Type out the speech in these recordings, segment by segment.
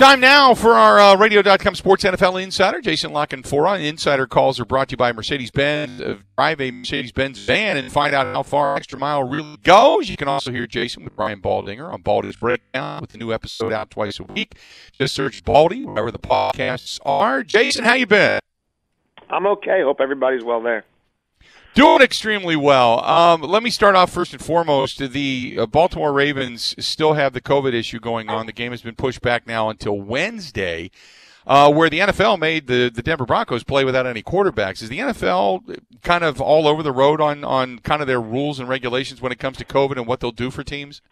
Time now for our uh, Radio.com Sports NFL Insider. Jason La Canfora. Insider calls are brought to you by Mercedes Benz. Drive a Mercedes Benz van and find out how far Extra Mile really goes. You can also hear Jason with Brian Baldinger on Baldy's Breakdown with a new episode out twice a week. Just search Baldy wherever the podcasts are. Jason, how you been? I'm okay. Hope everybody's well there. Doing extremely well. Um, let me start off first and foremost. The uh, Baltimore Ravens still have the COVID issue going on. The game has been pushed back now until Wednesday, uh, where the NFL made the, the Denver Broncos play without any quarterbacks. Is the NFL kind of all over the road on, on kind of their rules and regulations when it comes to COVID and what they'll do for teams?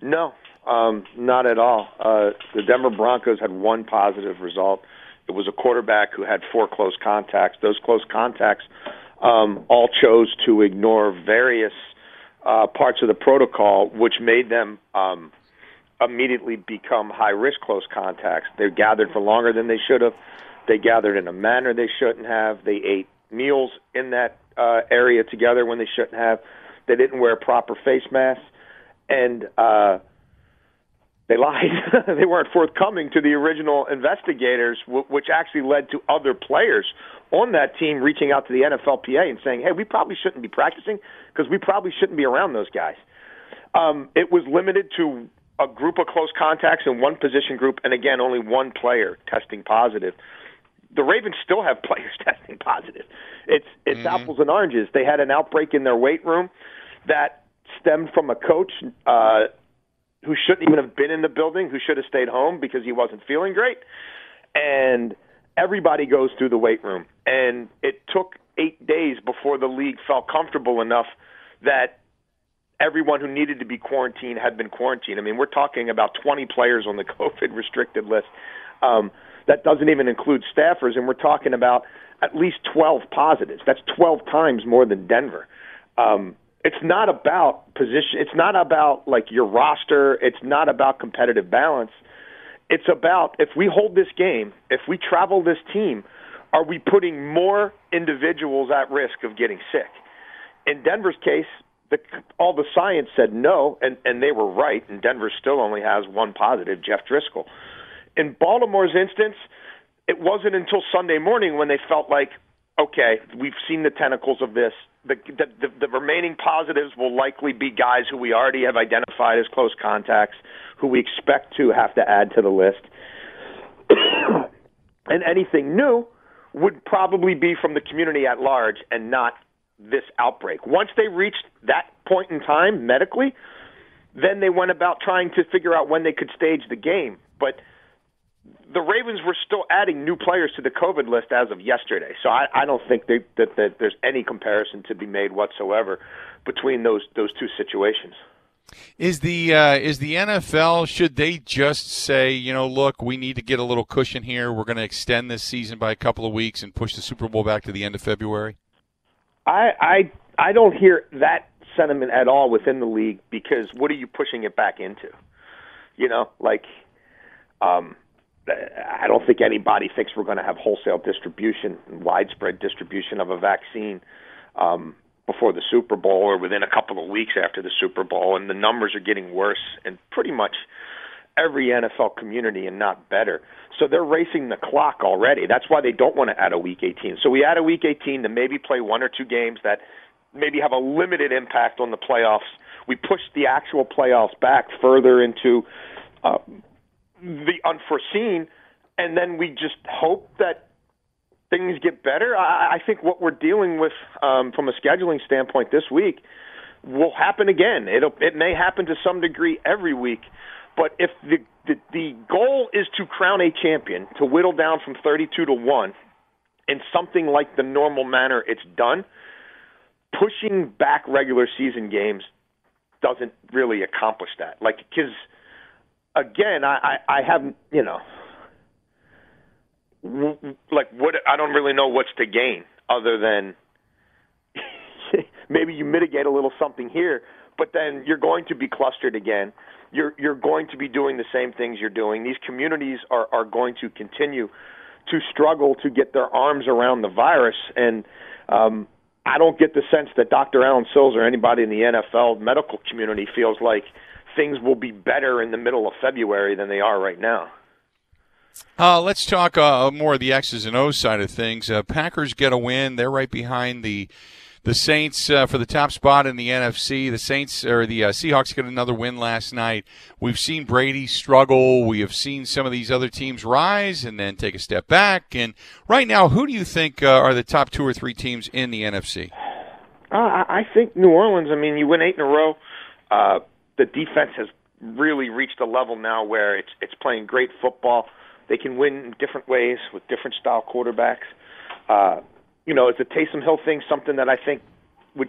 No, um, not at all. Uh, the Denver Broncos had one positive result. It was a quarterback who had four close contacts. Those close contacts um, all chose to ignore various uh, parts of the protocol, which made them um, immediately become high risk close contacts. They gathered for longer than they should have. They gathered in a manner they shouldn't have. They ate meals in that uh, area together when they shouldn't have. They didn't wear proper face masks, and uh, they lied. they weren't forthcoming to the original investigators, w- which actually led to other players on that team reaching out to the NFLPA and saying, "Hey, we probably shouldn't be practicing because we probably shouldn't be around those guys." Um, it was limited to a group of close contacts in one position group, and again, only one player testing positive. The Ravens still have players testing positive. It's it's mm-hmm. apples and oranges. They had an outbreak in their weight room that stemmed from a coach uh, who shouldn't even have been in the building, who should have stayed home because he wasn't feeling great, and everybody goes through the weight room. And it took eight days before the league felt comfortable enough that everyone who needed to be quarantined had been quarantined. I mean, we're talking about 20 players on the COVID restricted list. Um, that doesn't even include staffers, and we're talking about at least 12 positives. That's 12 times more than Denver. Um, it's not about position. It's not about like your roster. It's not about competitive balance it's about if we hold this game, if we travel this team, are we putting more individuals at risk of getting sick? In Denver's case, the, all the science said no, and, and they were right, and Denver still only has one positive, Jeff Driskel. In Baltimore's instance, it wasn't until Sunday morning when they felt like, okay, we've seen the tentacles of this. The, the, the, remaining positives will likely be guys who we already have identified as close contacts who we expect to have to add to the list. and anything new would probably be from the community at large and not this outbreak. Once they reached that point in time medically, then they went about trying to figure out when they could stage the game. But the Ravens were still adding new players to the COVID list as of yesterday. So I, I don't think they, that, that there's any comparison to be made whatsoever between those those two situations. Is the uh, is the NFL should they just say you know look we need to get a little cushion here we're going to extend this season by a couple of weeks and push the Super Bowl back to the end of February? I I I don't hear that sentiment at all within the league because what are you pushing it back into? You know, like um, I don't think anybody thinks we're going to have wholesale distribution, and widespread distribution of a vaccine. Um, before the Super Bowl or within a couple of weeks after the Super Bowl, and the numbers are getting worse in pretty much every NFL community and not better. So they're racing the clock already. That's why they don't want to add a week 18. So we add a week 18 to maybe play one or two games that maybe have a limited impact on the playoffs. We push the actual playoffs back further into uh, the unforeseen, and then we just hope that things get better. I, I think what we're dealing with um, from a scheduling standpoint this week will happen again. It'll it may happen to some degree every week, but if the the, the goal is to crown a champion, to whittle down from 32 to one, in something like the normal manner it's done, pushing back regular season games doesn't really accomplish that. Like because again, I, I I haven't you know like what I don't really know what's to gain other than maybe you mitigate a little something here, but then you're going to be clustered again. You're you're going to be doing the same things you're doing. These communities are are going to continue to struggle to get their arms around the virus and um I don't get the sense that Dr. Allen Sills or anybody in the NFL medical community feels like things will be better in the middle of February than they are right now. Uh, let's talk uh, more of the X's and O's side of things. Uh, Packers get a win. They're right behind the the Saints uh, for the top spot in the NFC. The Saints or the uh, Seahawks get another win last night. We've seen Brady struggle. We have seen some of these other teams rise and then take a step back. And right now, who do you think uh, are the top two or three teams in the NFC? I think New Orleans. I mean, you win eight in a row. The defense has really reached a level now where it's it's playing great football. They can win in different ways with different style quarterbacks. Uh, you know, is the Taysom Hill thing something that I think would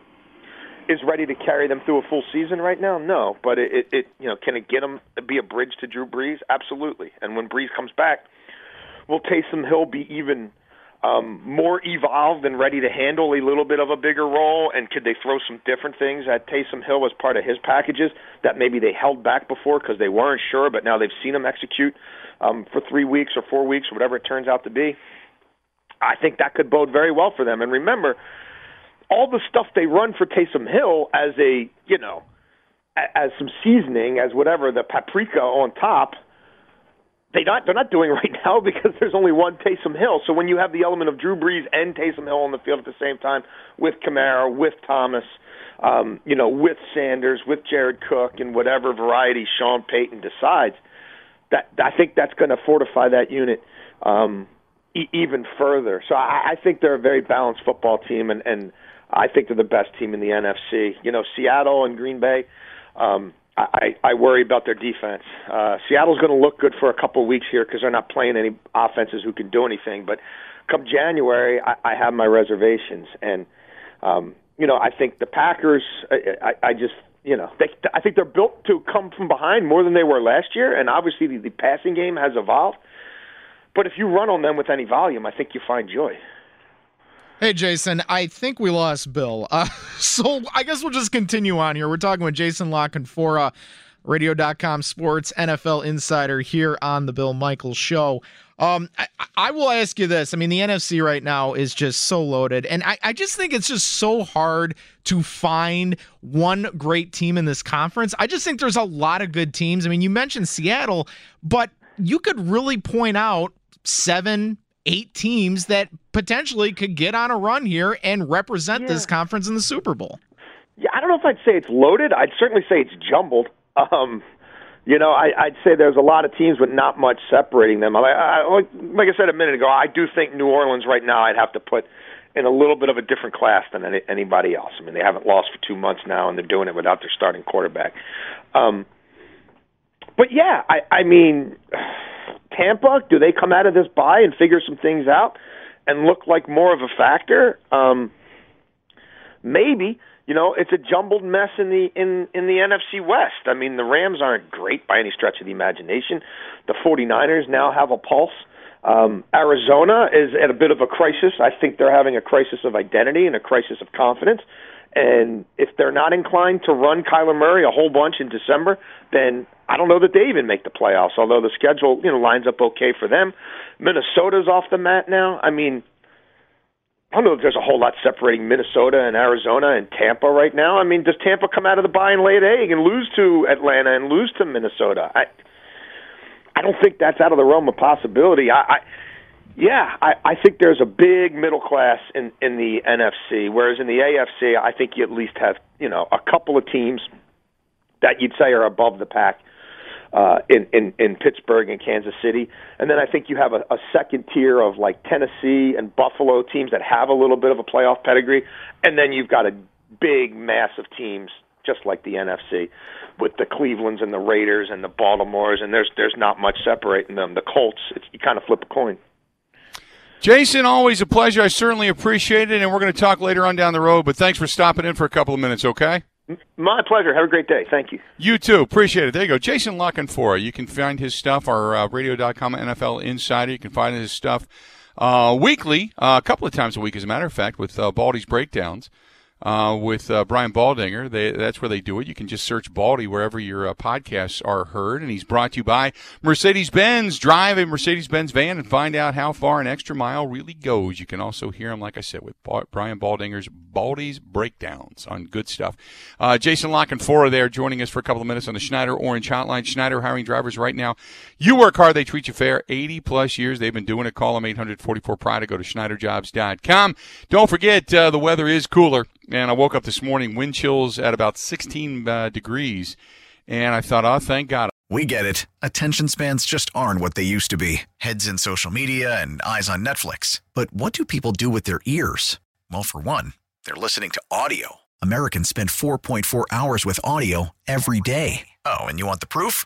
is ready to carry them through a full season right now? No, but it, it, it you know, can it get them be a bridge to Drew Brees? Absolutely. And when Brees comes back, will Taysom Hill be even um, more evolved and ready to handle a little bit of a bigger role? And could they throw some different things at Taysom Hill as part of his packages that maybe they held back before because they weren't sure, but now they've seen him execute um, for three weeks or four weeks or whatever it turns out to be? I think that could bode very well for them. And remember, all the stuff they run for Taysom Hill as a, you know, as some seasoning, as whatever, the paprika on top, they not they're not doing right now because there's only one Taysom Hill. So when you have the element of Drew Brees and Taysom Hill on the field at the same time with Kamara, with Thomas, um, you know, with Sanders, with Jared Cook, and whatever variety Sean Payton decides, that I think that's going to fortify that unit um, e- even further. So I, I think they're a very balanced football team, and, and I think they're the best team in the NFC. You know, Seattle and Green Bay. Um, I, I worry about their defense. Uh, Seattle's going to look good for a couple of weeks here because they're not playing any offenses who can do anything. But come January, I, I have my reservations, and um, you know, I think the Packers. I, I, I just, you know, they, I think they're built to come from behind more than they were last year, and obviously the, the passing game has evolved. But if you run on them with any volume, I think you find joy. Hey, Jason, I think we lost Bill. Uh, so I guess we'll just continue on here. We're talking with Jason La Canfora, radio.com sports NFL insider here on the Bill Michaels show. Um, I, I, will ask you this. I mean, the NFC right now is just so loaded. And I, I just think it's just so hard to find one great team in this conference. I just think there's a lot of good teams. I mean, you mentioned Seattle, but you could really point out seven, eight teams that potentially could get on a run here and represent yeah. this conference in the Super Bowl. Yeah, I don't know if I'd say it's loaded. I'd certainly say it's jumbled. Um, you know, I, I'd say there's a lot of teams, but not much separating them. Like I, like, like I said a minute ago, I do think New Orleans right now I'd have to put in a little bit of a different class than any, anybody else. I mean, they haven't lost for two months now, and they're doing it without their starting quarterback. Um, but yeah, I, I mean, Tampa, do they come out of this bye and figure some things out and look like more of a factor? Um, maybe. You know, it's a jumbled mess in the in in the NFC West. I mean, the Rams aren't great by any stretch of the imagination. The 49ers now have a pulse. Um, Arizona is at a bit of a crisis. I think they're having a crisis of identity and a crisis of confidence. And if they're not inclined to run Kyler Murray a whole bunch in December, then I don't know that they even make the playoffs. Although the schedule, you know, lines up okay for them. Minnesota's off the mat now. I mean, I don't know if there's a whole lot separating Minnesota and Arizona and Tampa right now. I mean, does Tampa come out of the bye and lay an egg and lose to Atlanta and lose to Minnesota? I I don't think that's out of the realm of possibility. I, I yeah, I, I think there's a big middle class in in the NFC, whereas in the AFC, I think you at least have you know a couple of teams that you'd say are above the pack. uh, in, in in Pittsburgh and Kansas City, and then I think you have a, a second tier of like Tennessee and Buffalo teams that have a little bit of a playoff pedigree, and then you've got a big mass of teams just like the NFC with the Clevelands and the Raiders and the Baltimores, and there's there's not much separating them. The Colts, it's, you kind of flip a coin. Jason, always a pleasure. I certainly appreciate it, and we're going to talk later on down the road. But thanks for stopping in for a couple of minutes. Okay. My pleasure. Have a great day. Thank you. You too. Appreciate it. There you go. Jason La Canfora. You can find his stuff, our uh, radio.com NFL Insider. You can find his stuff uh, weekly, uh, a couple of times a week, as a matter of fact, with uh, Baldy's Breakdowns uh, with uh, Brian Baldinger. They, that's where they do it. You can just search Baldy wherever your uh, podcasts are heard. And he's brought to you by Mercedes Benz. Drive a Mercedes Benz van and find out how far an extra mile really goes. You can also hear him, like I said, with Brian Baldinger's Baldy's Breakdowns on good stuff. Uh, Jason La Canfora there joining us for a couple of minutes on the Schneider Orange Hotline. Schneider hiring drivers right now. You work hard, they treat you fair. 80 plus years they've been doing it. Call them 844 Pride to go to SchneiderJobs.com. Don't forget, uh, the weather is cooler and I woke up this morning, wind chills at about 16 uh, degrees, and I thought, oh, thank God. We get it. Attention spans just aren't what they used to be heads in social media and eyes on Netflix. But what do people do with their ears? Well, for one, they're listening to audio. Americans spend 4.4 hours with audio every day. Oh, and you want the proof?